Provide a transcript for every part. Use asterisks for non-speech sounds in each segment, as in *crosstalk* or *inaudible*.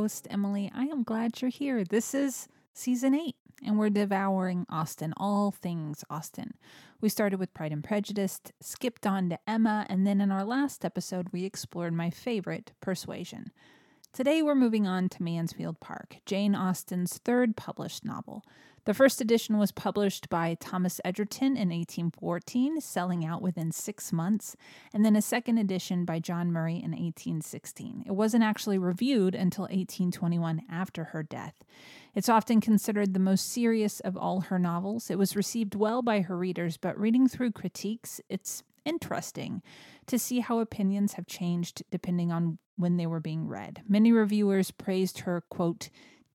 host, Emily. I am glad you're here. This is season eight, and we're devouring Austen, all things Austen. We started with Pride and Prejudice, skipped on to Emma, and then in our last episode, we explored my favorite, Persuasion. Today, we're moving on to Mansfield Park, Jane Austen's third published novel. The first edition was published by Thomas Egerton in 1814, selling out within six months, and then a second edition by John Murray in 1816. It wasn't actually reviewed until 1821 after her death. It's often considered the most serious of all her novels. It was received well by her readers, but reading through critiques, it's interesting to see how opinions have changed depending on when they were being read. Many reviewers praised her, quote,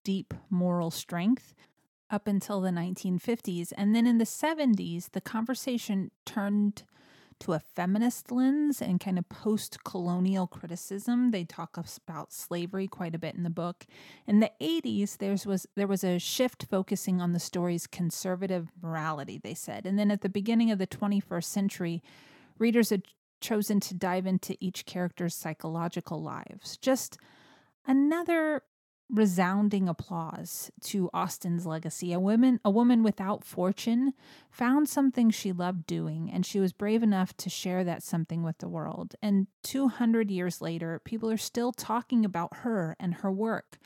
deep moral strength up until the 1950s. And then in the 70s, the conversation turned to a feminist lens and kind of post colonial criticism. They talk about slavery quite a bit in the book. In the 80s, there was, there was a shift focusing on the story's conservative morality, they said. And then at the beginning of the 21st century, readers had chosen to dive into each character's psychological lives. Just another resounding applause to Austen's legacy. A woman, a woman without fortune, found something she loved doing, and she was brave enough to share that something with the world. And 200 years later, people are still talking about her and her work.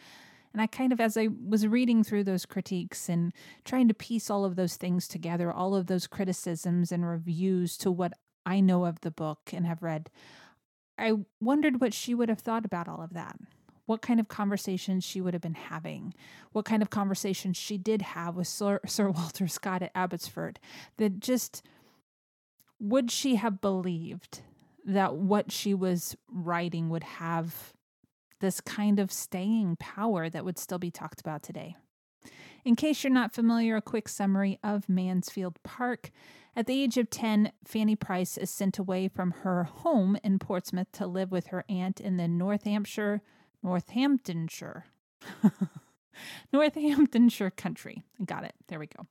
And I kind of, as I was reading through those critiques and trying to piece all of those things together, all of those criticisms and reviews to what I know of the book and have read, I wondered what she would have thought about all of that what kind of conversations she would have been having, what kind of conversations she did have with Sir, *laughs* Sir Walter Scott at Abbotsford, that just would she have believed that what she was writing would have this kind of staying power that would still be talked about today? In case you're not familiar, a quick summary of Mansfield Park. At the age of 10, Fanny Price is sent away from her home in Portsmouth to live with her aunt in the North Hampshire Northamptonshire. *laughs* Northamptonshire country. Got it. There we go.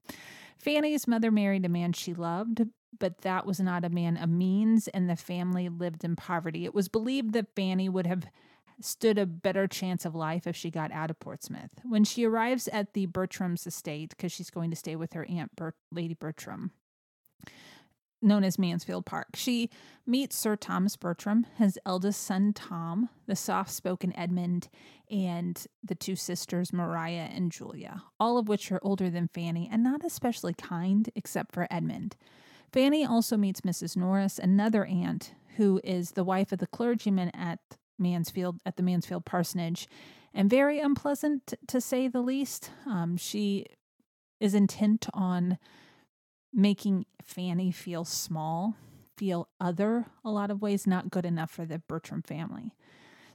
Fanny's mother married a man she loved, but that was not a man of means, and the family lived in poverty. It was believed that Fanny would have stood a better chance of life if she got out of Portsmouth. When she arrives at the Bertram's estate, because she's going to stay with her aunt, Bert, Lady Bertram, known as Mansfield Park. She meets Sir Thomas Bertram, his eldest son Tom, the soft spoken Edmund, and the two sisters Maria and Julia, all of which are older than Fanny and not especially kind, except for Edmund. Fanny also meets Mrs. Norris, another aunt who is the wife of the clergyman at Mansfield at the Mansfield parsonage, and very unpleasant to say the least. Um, she is intent on making Fanny feel small, feel other, a lot of ways not good enough for the Bertram family.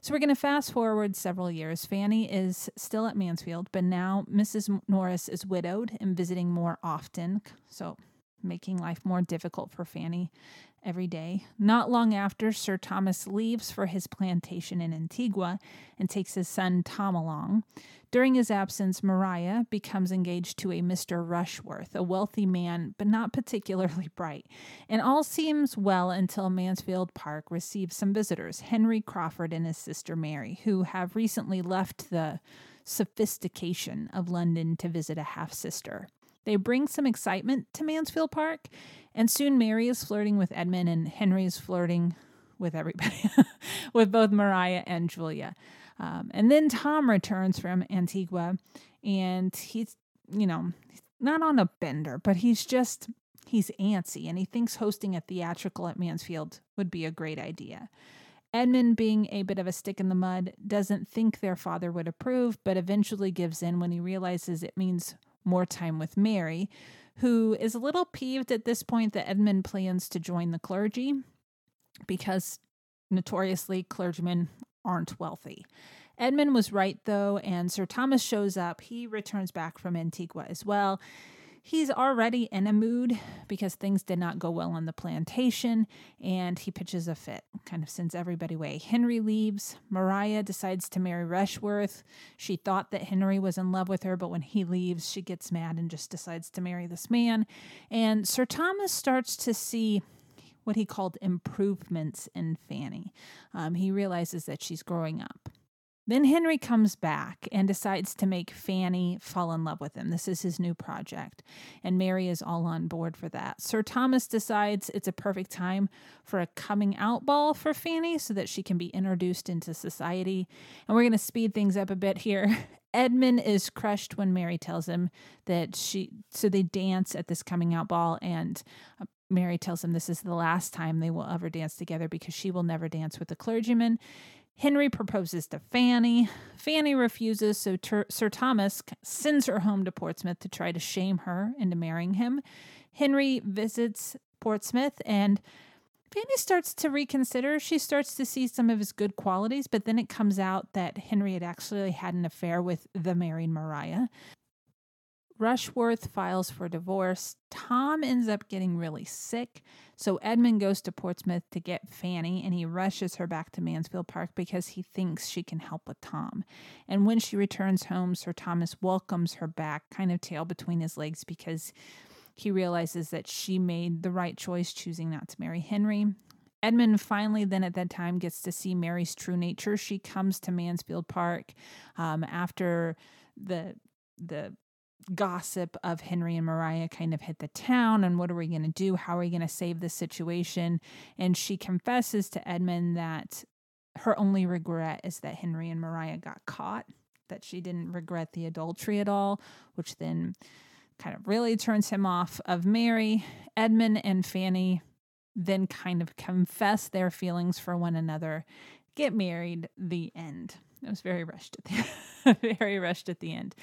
So we're going to fast forward several years. Fanny is still at Mansfield, but now Mrs. Norris is widowed and visiting more often. So making life more difficult for Fanny every day. Not long after, Sir Thomas leaves for his plantation in Antigua and takes his son Tom along. During his absence, Maria becomes engaged to a Mr. Rushworth, a wealthy man, but not particularly *laughs* bright. And all seems well until Mansfield Park receives some visitors Henry Crawford and his sister Mary, who have recently left the sophistication of London to visit a half sister. They bring some excitement to Mansfield Park, and soon Mary is flirting with Edmund, and Henry is flirting with everybody, *laughs* with both Maria and Julia. Um, and then Tom returns from Antigua, and he's, you know, not on a bender, but he's just, he's antsy, and he thinks hosting a theatrical at Mansfield would be a great idea. Edmund, being a bit of a stick in the mud, doesn't think their father would approve, but eventually gives in when he realizes it means more time with Mary, who is a little peeved at this point that Edmund plans to join the clergy because notoriously clergymen aren't wealthy. Edmund was right though, and Sir Thomas shows up. He returns back from Antigua as well. He's already in a mood because things did not go well on the plantation, and he pitches a fit, kind of sends everybody away. Henry leaves. Maria decides to marry Rushworth. She thought that Henry was in love with her, but when he leaves, she gets mad and just decides to marry this man. And Sir Thomas starts to see what he called improvements in Fanny. Um, he realizes that she's growing up. Then Henry comes back and decides to make Fanny fall in love with him. This is his new project, and Mary is all on board for that. Sir Thomas decides it's a perfect time for a coming out ball for Fanny so that she can be introduced into society. And we're going to speed things up a bit here. *laughs* Edmund is crushed when Mary tells him that she, so they dance at this coming out ball, and uh, Mary tells him this is the last time they will ever dance together because she will never dance with a clergyman. Henry proposes to Fanny. Fanny refuses, so Ter- Sir Thomas sends her home to Portsmouth to try to shame her into marrying him. Henry visits Portsmouth and Fanny starts to reconsider. She starts to see some of his good qualities, but then it comes out that Henry had actually had an affair with the married Maria. Rushworth files for divorce. Tom ends up getting really sick. So Edmund goes to Portsmouth to get Fanny and he rushes her back to Mansfield Park because he thinks she can help with Tom. And when she returns home, Sir Thomas welcomes her back, kind of tail between his legs, because he realizes that she made the right choice choosing not to marry Henry. Edmund finally, then at that time, gets to see Mary's true nature. She comes to Mansfield Park um, after the the gossip of Henry and Maria kind of hit the town and what are we going to do? How are we going to save the situation? And she confesses to Edmund that her only regret is that Henry and Maria got caught, that she didn't regret the adultery at all, which then kind of really turns him off of Mary. Edmund and Fanny then kind of confess their feelings for one another, get married, the end. It was very rushed at the *laughs* very rushed at the end.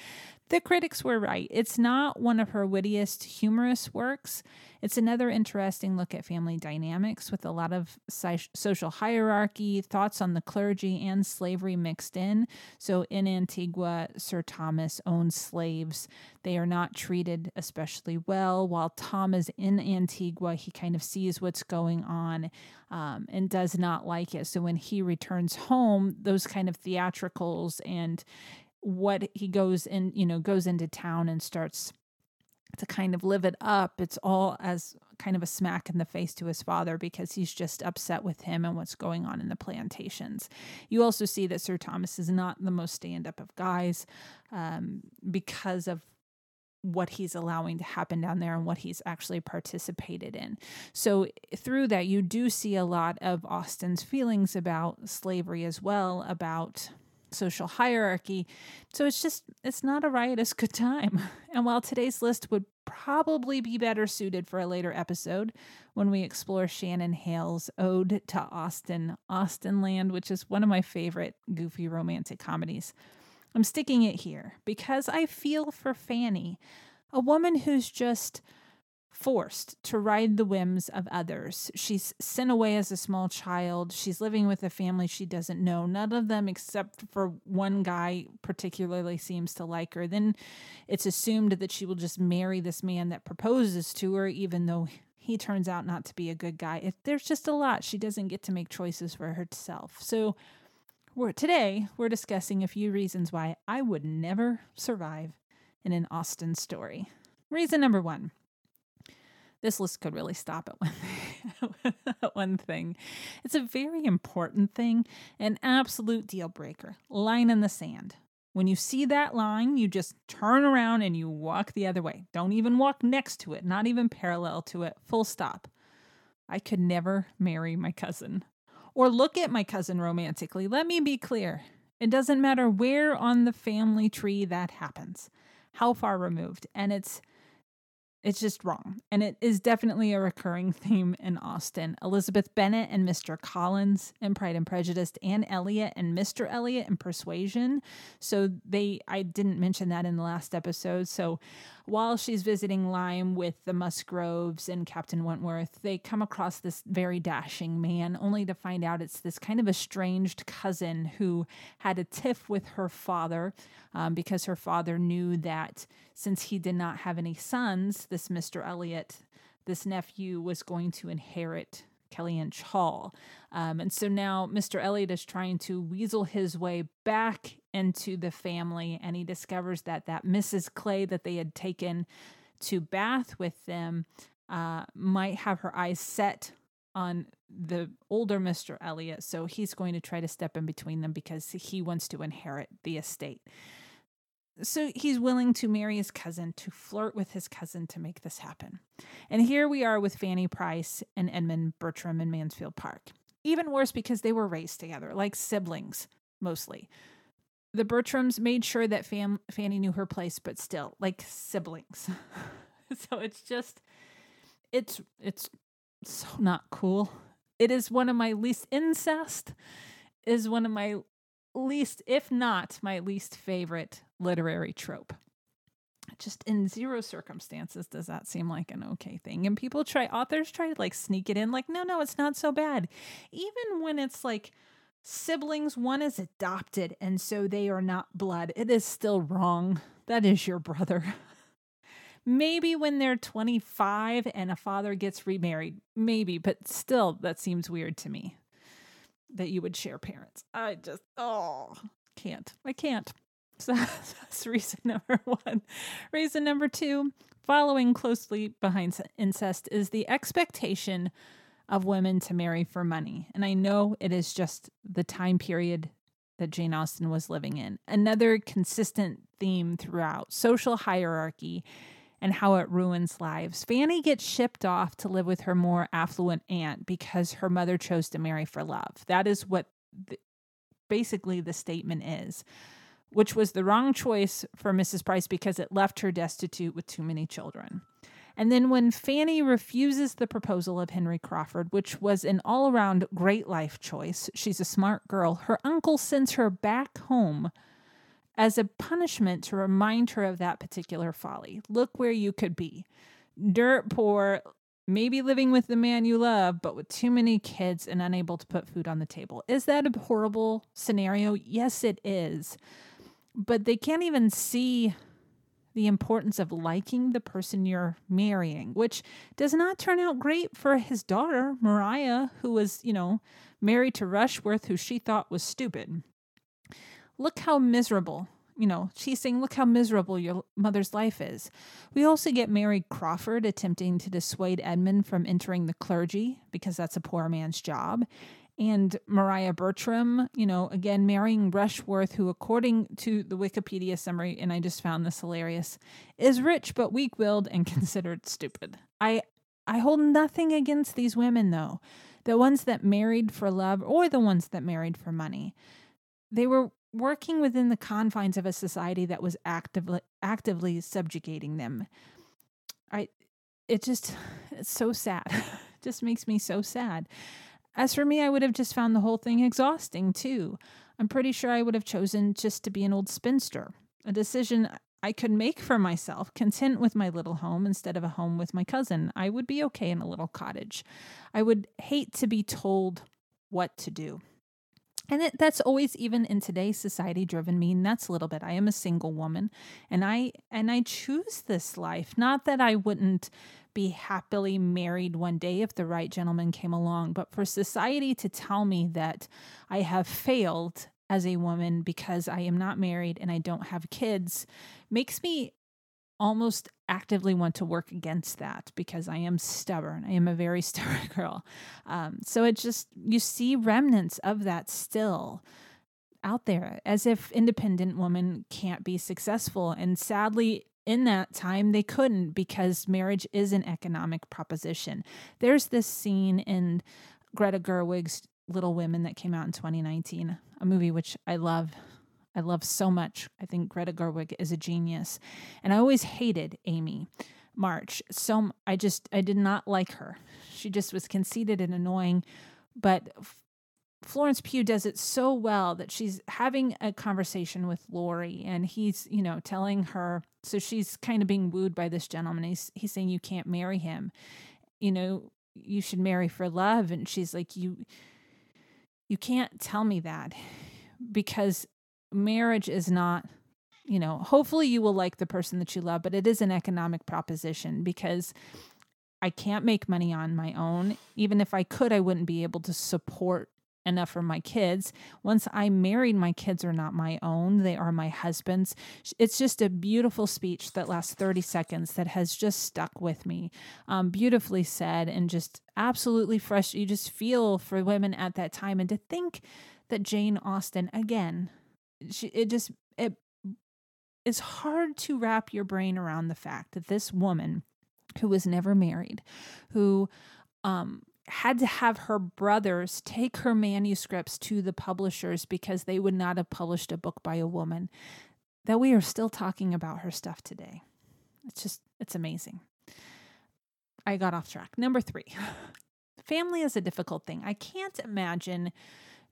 The critics were right. It's not one of her wittiest, humorous works. It's another interesting look at family dynamics with a lot of social hierarchy, thoughts on the clergy, and slavery mixed in. So, in Antigua, Sir Thomas owns slaves. They are not treated especially well. While Tom is in Antigua, he kind of sees what's going on um, and does not like it. So, when he returns home, those kind of theatricals and what he goes in, you know, goes into town and starts to kind of live it up. It's all as kind of a smack in the face to his father because he's just upset with him and what's going on in the plantations. You also see that Sir Thomas is not the most stand up of guys um, because of what he's allowing to happen down there and what he's actually participated in. So, through that, you do see a lot of Austen's feelings about slavery as well, about social hierarchy. So it's just, it's not a riotous *laughs* good time. And while today's list would probably be better suited for a later episode when we explore Shannon Hale's Ode to Austin, Austin Austenland, which is one of my favorite goofy romantic comedies, I'm sticking it here because I feel for Fanny, a woman who's just forced to ride the whims of others. She's sent away as a small child. She's living with a family she doesn't know. None of them, except for one guy, particularly seems to like her. Then it's assumed that she will just marry this man that proposes to her, even though he turns out not to be a good guy. If there's just a lot, she doesn't get to make choices for herself. So, we're, today we're discussing a few reasons why I would never survive in an Austen story. Reason number one this list could really stop at one, *laughs* one thing. It's a very important thing, an absolute deal breaker. Line in the sand. When you see that line, you just turn around and you walk the other way. Don't even walk next to it, not even parallel to it. Full stop. I could never marry my cousin or look at my cousin romantically. Let me be clear. It doesn't matter where on the family tree that happens, how far removed. And it's it's just wrong. And it is definitely a recurring *laughs* theme in Austen. Elizabeth Bennet and Mr. Collins in Pride and Prejudice, Anne Elliot and Mr. Elliot in Persuasion. So they, I didn't mention that in the last episode. So while she's visiting Lyme with the Musgroves and Captain Wentworth, they come across this very dashing man, only to find out it's this kind of estranged cousin who had a tiff with her father um, because her father knew that since he did not have any sons, this Mr. Elliot, this nephew, was going to inherit Kellynch Hall. Um, and so now Mr. Elliot is trying to weasel his way back into the family, and he discovers that that Mrs. Clay that they had taken to Bath with them uh, might have her eyes set on the older Mr. Elliot, so he's going to try to step in between them because he wants to inherit the estate. So he's willing to marry his cousin, to flirt with his cousin to make this happen. And here we are with Fanny Price and Edmund Bertram in Mansfield Park. Even worse because they were raised together, like siblings, mostly. The Bertrams made sure that Fam- Fanny knew her place, but still, like siblings. *laughs* so it's just, it's it's so not cool. It is one of my least incest is one of my least, if not my least favorite literary trope. Just in zero circumstances does that seem like an okay thing. And people try, authors try to like sneak it in, like, no, no, it's not so bad. Even when it's like siblings, one is adopted, and so they are not blood, it is still wrong. That is your brother. *laughs* Maybe when they're 25 and a father gets remarried, maybe, but still, that seems weird to me that you would share parents. I just, oh, can't. I can't. So *laughs* that's reason number *laughs* one. Reason number two, following closely behind incest, is the expectation of women to marry for money. And I know it is just the time period that Jane Austen was living in. Another consistent theme throughout social hierarchy and how it ruins lives. Fanny gets shipped off to live with her more affluent aunt because her mother chose to marry for love. That is what the, basically the statement is, which was the wrong choice for Mrs. Price because it left her destitute with too many children. And then when Fanny refuses the proposal of Henry Crawford, which was an all around great life choice, she's a smart girl, her uncle sends her back home as a punishment to remind her of that particular folly. Look where you could be. Dirt poor, maybe living with the man you love, but with too many kids and unable to put food on the table. Is that a horrible scenario? Yes, it is. But they can't even see the importance of liking the person you're marrying, which does not turn out great for his daughter, Maria, who was, you know, married to Rushworth, who she thought was stupid look how miserable you know, she's saying, Look how miserable your mother's life is. We also get Mary Crawford attempting to dissuade Edmund from entering the clergy because that's a poor man's job. And Maria Bertram, you know, again, marrying Rushworth, who, according to the Wikipedia summary, and I just found this hilarious, is rich but weak willed and *laughs* considered stupid. I, I hold nothing against these women, though. The ones that married for love or the ones that married for money. They were working within the confines of a society that was actively actively subjugating them. I it just it's so sad. *laughs* just makes me so sad. As for me, I would have just found the whole thing exhausting too. I'm pretty sure I would have chosen just to be an old spinster, a decision I could make for myself, content with my little home instead of a home with my cousin. I would be okay in a little cottage. I would hate to be told what to do and it, that's always even in today's society driven me nuts a little bit i am a single woman and i and i choose this life. Not that i wouldn't be happily married one day if the right gentleman came along but for society to tell me that i have failed as a woman because i am not married and i don't have kids makes me almost actively want to work against that because I am stubborn. I am a very *laughs* stubborn girl. Um, so it just, you see remnants of that still out there as if independent women can't be successful. And sadly, in that time, they couldn't because marriage is an economic proposition. There's this scene in Greta Gerwig's Little Women that came out in 2019, a movie which I love. I love so much. I think Greta Gerwig is a genius. And I always hated Amy March. So I just I did not like her. She just was conceited and annoying, but Florence Pugh does it so well that she's having a conversation with Laurie and he's, you know, telling her so she's kind of being wooed by this gentleman. He's he's saying you can't marry him. You know, you should marry for love and she's like you you can't tell me that because marriage is not you know hopefully you will like the person that you love but it is an economic proposition because i can't make money on my own even if i could i wouldn't be able to support enough for my kids. Once I'm married, my kids are not my own, they are my husband's. It's just a beautiful speech that lasts 30 seconds that has just stuck with me. Um, beautifully said and just absolutely fresh. You just feel for women at that time. And to think that Jane Austen, again, she, it just, it is hard to wrap your brain around the fact that this woman who was never married, who, um, had to have her brothers take her manuscripts to the publishers because they would not have published a book by a woman, that we are still talking about her stuff today. It's just, it's amazing. I got off track. Number three, *laughs* family is a difficult thing. I can't imagine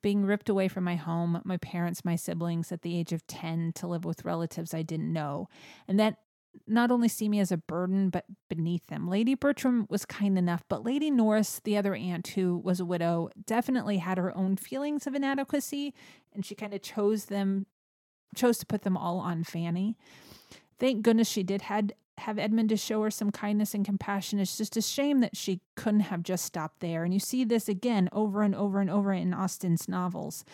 being ripped away from my home, my parents, my siblings at the age of 10 to live with relatives I didn't know. And that not only see me as a burden, but beneath them. Lady Bertram was kind enough, but Lady Norris, the other aunt who was a widow, definitely had her own feelings of inadequacy, and she kind of chose them, chose to put them all on Fanny. Thank goodness she did had have Edmund to show her some kindness and compassion. It's just a shame that she couldn't have just stopped there. And you see this again over and over and over in Austen's novels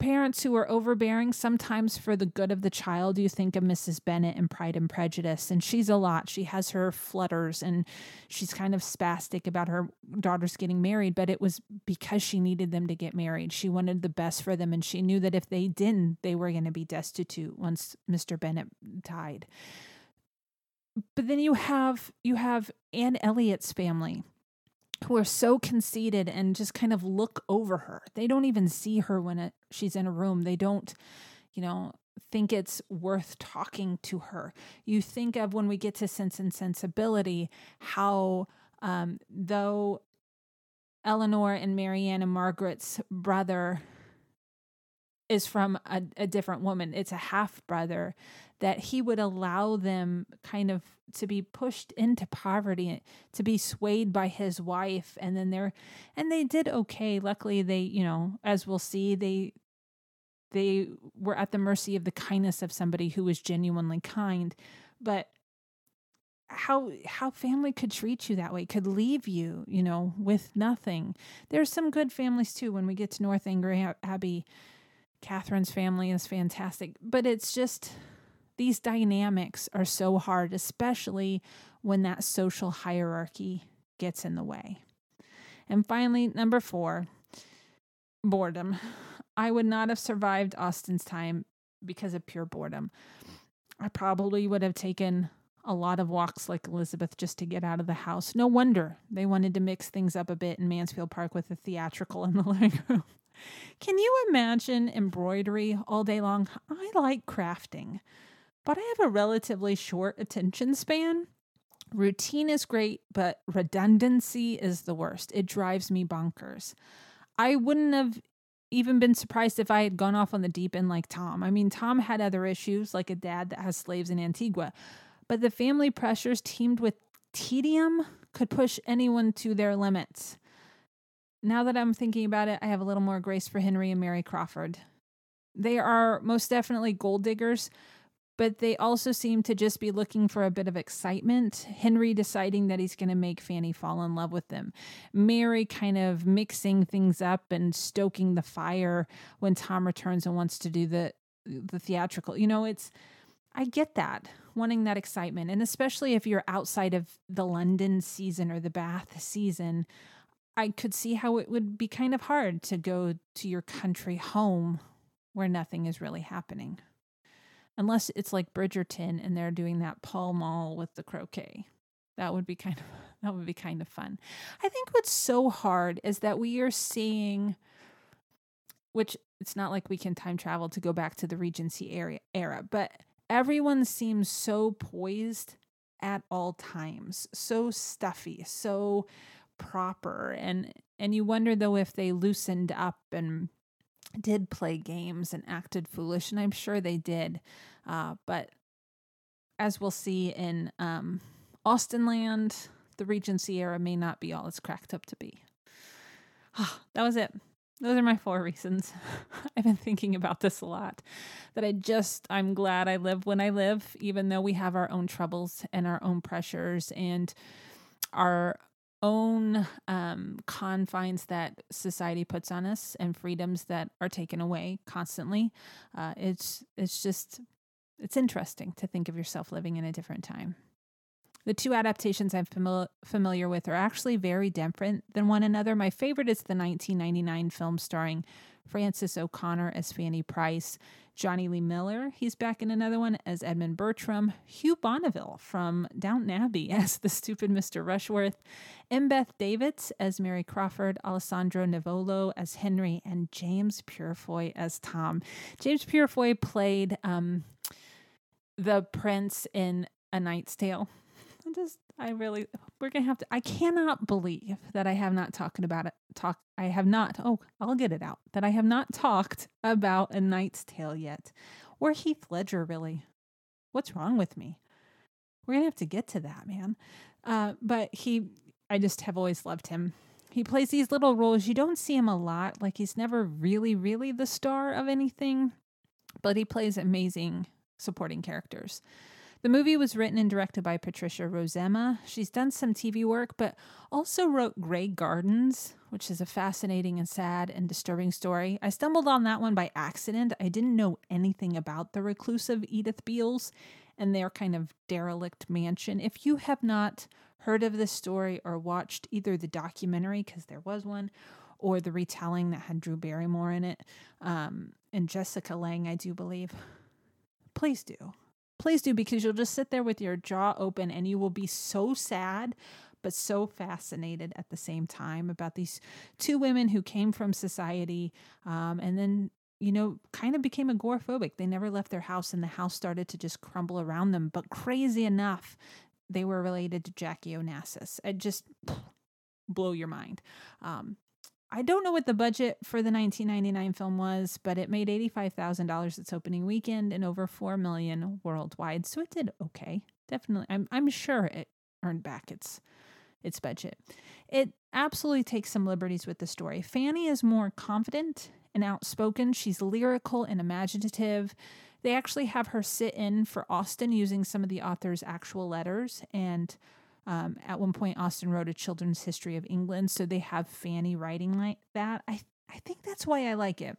parents who are overbearing, sometimes for the good of the child, you think of Mrs. Bennet in Pride and Prejudice, and she's a lot. She has her flutters and she's kind of spastic about her daughters getting married, but it was because she needed them to get married. She wanted the best for them, and she knew that if they didn't, they were going to be destitute once Mr. Bennet died. But then you have you have Anne Elliot's family who are so conceited and just kind of look over her. They don't even see her when it, she's in a room. They don't, you know, think it's worth talking to her. You think of when we get to Sense and Sensibility, how um, though Elinor and Marianne and Margaret's brother is from a, a different woman, it's a half brother, that he would allow them kind of to be pushed into poverty to be swayed by his wife and then they're and they did okay. Luckily they you know as we'll see they they were at the mercy of the kindness of somebody who was genuinely kind. But how how family could treat you that way could leave you you know with nothing. There's some good families too. When we get to northanger abbey catherine's family is fantastic. But it's just these dynamics are so hard, especially when that social hierarchy gets in the way. And finally, number four, boredom. I would not have survived Austen's time because of pure boredom. I probably would have taken a lot of walks like Elizabeth just to get out of the house. No wonder they wanted to mix things up a bit in Mansfield Park with the theatrical in the *laughs* living room. Can you imagine embroidery all day long? I like crafting but I have a relatively short attention span. Routine is great, but redundancy is the worst. It drives me bonkers. I wouldn't have even been surprised if I had gone off on the deep end like Tom. I mean, Tom had other issues, like a dad that has slaves in Antigua, but the family pressures teamed with tedium could push anyone to their limits. Now that I'm thinking about it, I have a little more grace for Henry and Mary Crawford. They are most definitely gold diggers, but they also seem to just be looking for a bit of excitement. Henry deciding that he's going to make Fanny fall in love with them. Mary kind of mixing things up and stoking the fire when Tom returns and wants to do the the theatrical. You know, it's I get that, wanting that excitement. And especially if you're outside of the London season or the Bath season, I could see how it would be kind of hard to go to your country home where nothing is really happening unless it's like Bridgerton and they're doing that Pall Mall with the croquet. That would be kind of *laughs* that would be kind of fun. I think what's so hard is that we are seeing which it's not like we can time travel to go back to the Regency area era, but everyone seems so poised at all times, so stuffy, so proper and and you wonder though if they loosened up and did play games and acted foolish, and I'm sure they did. Uh, but as we'll see in um, Austenland, the Regency era may not be all it's cracked up to be. *sighs* that was it. Those are my four reasons. *laughs* I've been thinking about this a lot. That I just, I'm glad I live when I live, even though we have our own troubles and our own pressures and our own um, confines that society puts on us and freedoms that are taken away constantly. Uh, it's it's just it's interesting to think of yourself living in a different time. The two adaptations I'm famili- familiar with are actually very different than one another. My favorite is the 1999 film starring Frances O'Connor as Fanny Price, Jonny Lee Miller, he's back in another one as Edmund Bertram, Hugh Bonneville from Downton Abbey *laughs* as the stupid Mr. Rushworth, Embeth Davidtz as Mary Crawford, Alessandro Nivola as Henry, and James Purefoy as Tom. James Purefoy played um, the prince in A Knight's Tale. *laughs* I just I really we're gonna have to I cannot believe that I have not talked about it talk I have not oh I'll get it out that I have not talked about a knight's tale yet. Or Heath Ledger really. What's wrong with me? We're gonna have to get to that, man. Uh, but he I just have always loved him. He plays these little roles. You don't see him a lot. Like he's never really, really the star of anything, but he plays amazing supporting characters. The movie was written and directed by Patricia Rozema. She's done some TV work, but also wrote Grey Gardens, which is a fascinating and sad and disturbing story. I stumbled on that one by accident. I didn't know anything about the reclusive Edith Beales and their kind of derelict mansion. If you have not heard of this story or watched either the documentary, because there was one, or the retelling that had Drew Barrymore in it um, and Jessica Lange, I do believe, please do. Please do because you'll just sit there with your jaw open and you will be so sad but so fascinated at the same time about these two women who came from society um, and then you know kind of became agoraphobic. They never left their house and the house started to just crumble around them. But crazy enough they were related to jackie onassis. It just blow your mind. Um, I don't know what the budget for the 1999 film was, but it made $85,000 its opening weekend and over 4 million worldwide. So it did okay. Definitely. I'm I'm sure it earned back its its budget. It absolutely takes some liberties with the story. Fanny is more confident and outspoken. She's lyrical and imaginative. They actually have her sit in for Austen using some of the author's actual letters and um, at one point, Austen wrote a children's history of England, so they have Fanny writing like that. I I think that's why I like it.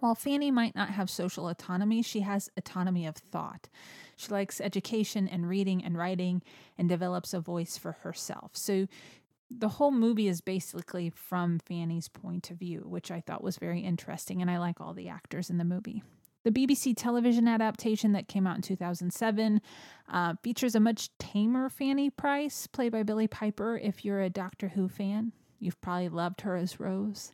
While Fanny might not have social autonomy, she has autonomy of thought. She likes education and reading and writing and develops a voice for herself. So the whole movie is basically from Fanny's point of view, which I thought was very interesting, and I like all the actors in the movie. The BBC television adaptation that came out in 2007 uh, features a much tamer Fanny Price, played by Billie Piper. If you're a Doctor Who fan, you've probably loved her as Rose.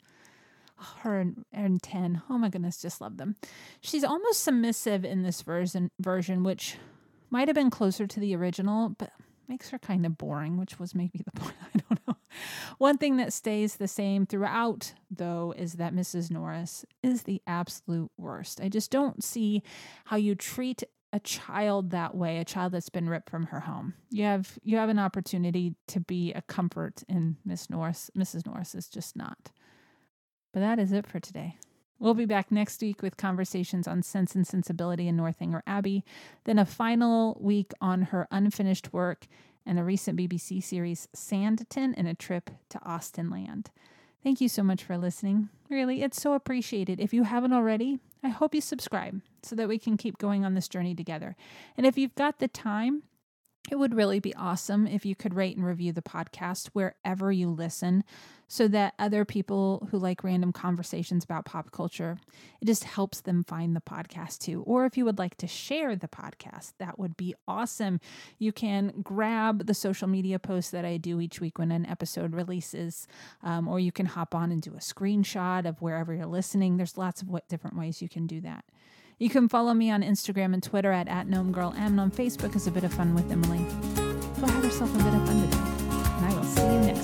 *sighs* Her and, and 10. Oh my goodness, just love them. She's almost submissive in this version, version which might have been closer to the original, but makes her kind of boring, which was maybe the *laughs* point. I don't know. One thing that stays the same throughout, though, is that Mrs. Norris is the absolute worst. I just don't see how you treat a child that way, a child that's been ripped from her home. You have you have an opportunity to be a comfort in Miss Norris. Mrs. Norris is just not. But that is it for today. We'll be back next week with conversations on Sense and Sensibility in Northanger Abbey, then a final week on her unfinished work and a recent BBC series, Sanditon, and a trip to Austenland. Thank you so much for listening. Really, it's so appreciated. If you haven't already, I hope you subscribe so that we can keep going on this journey together. And if you've got the time, it would really be awesome if you could rate and review the podcast wherever you listen so that other people who like random conversations about pop culture, it just helps them find the podcast too. Or if you would like to share the podcast, that would be awesome. You can grab the social media posts that I do each week when an episode releases, um, or you can hop on and do a screenshot of wherever you're listening. There's lots of what different ways you can do that. You can follow me on Instagram and Twitter at, at and on Facebook as A Bit of Fun with Emily. Go have yourself a bit of fun today, and I will see you next.